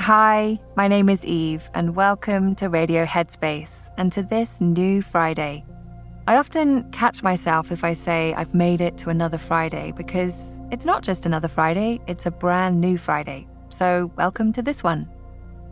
Hi, my name is Eve, and welcome to Radio Headspace and to this new Friday. I often catch myself if I say I've made it to another Friday because it's not just another Friday, it's a brand new Friday. So, welcome to this one.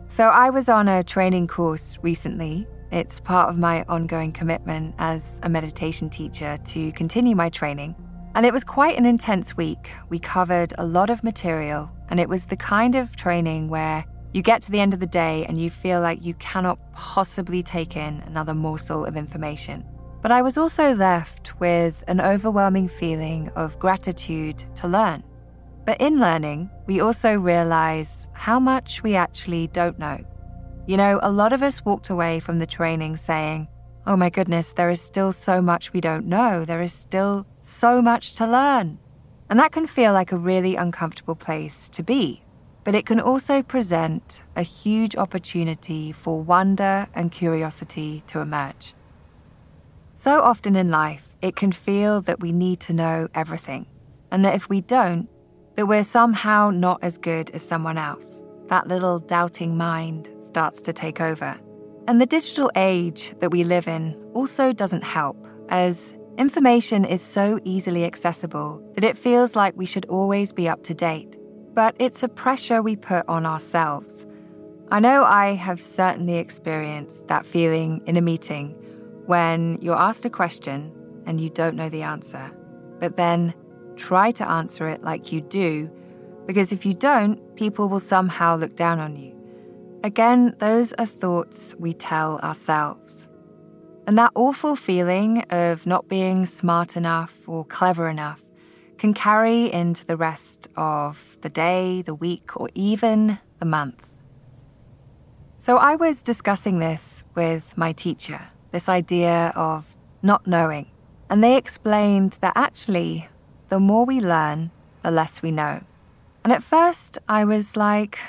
So, I was on a training course recently. It's part of my ongoing commitment as a meditation teacher to continue my training. And it was quite an intense week. We covered a lot of material, and it was the kind of training where you get to the end of the day and you feel like you cannot possibly take in another morsel of information. But I was also left with an overwhelming feeling of gratitude to learn. But in learning, we also realize how much we actually don't know. You know, a lot of us walked away from the training saying, Oh my goodness, there is still so much we don't know. There is still so much to learn. And that can feel like a really uncomfortable place to be but it can also present a huge opportunity for wonder and curiosity to emerge. So often in life, it can feel that we need to know everything, and that if we don't, that we're somehow not as good as someone else. That little doubting mind starts to take over. And the digital age that we live in also doesn't help, as information is so easily accessible that it feels like we should always be up to date but it's a pressure we put on ourselves. I know I have certainly experienced that feeling in a meeting when you're asked a question and you don't know the answer, but then try to answer it like you do, because if you don't, people will somehow look down on you. Again, those are thoughts we tell ourselves. And that awful feeling of not being smart enough or clever enough can carry into the rest of the day, the week, or even the month. So I was discussing this with my teacher, this idea of not knowing, and they explained that actually, the more we learn, the less we know. And at first, I was like,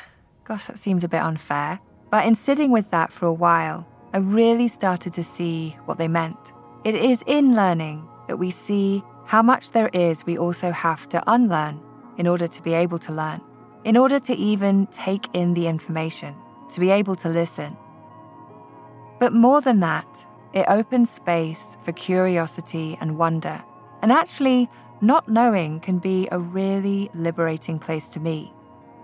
gosh, that seems a bit unfair. But in sitting with that for a while, I really started to see what they meant. It is in learning that we see how much there is we also have to unlearn in order to be able to learn, in order to even take in the information, to be able to listen. But more than that, it opens space for curiosity and wonder. And actually, not knowing can be a really liberating place to be.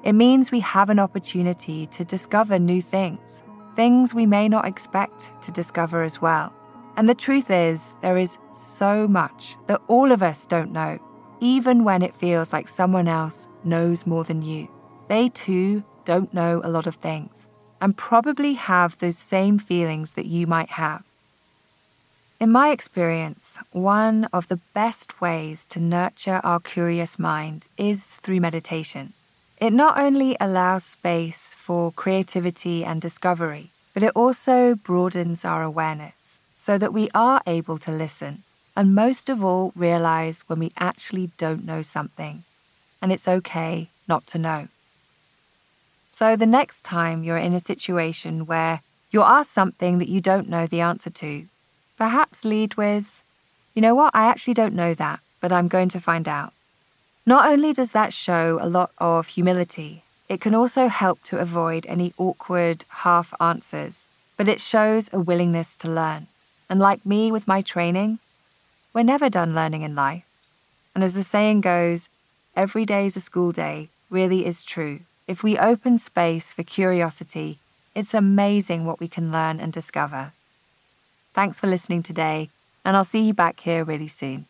It means we have an opportunity to discover new things, things we may not expect to discover as well. And the truth is, there is so much that all of us don't know, even when it feels like someone else knows more than you. They too don't know a lot of things and probably have those same feelings that you might have. In my experience, one of the best ways to nurture our curious mind is through meditation. It not only allows space for creativity and discovery, but it also broadens our awareness so that we are able to listen and most of all realize when we actually don't know something. And it's okay not to know. So the next time you're in a situation where you're asked something that you don't know the answer to, perhaps lead with, you know what, I actually don't know that, but I'm going to find out. Not only does that show a lot of humility, it can also help to avoid any awkward half answers, but it shows a willingness to learn. And like me with my training, we're never done learning in life. And as the saying goes, every day is a school day really is true. If we open space for curiosity, it's amazing what we can learn and discover. Thanks for listening today, and I'll see you back here really soon.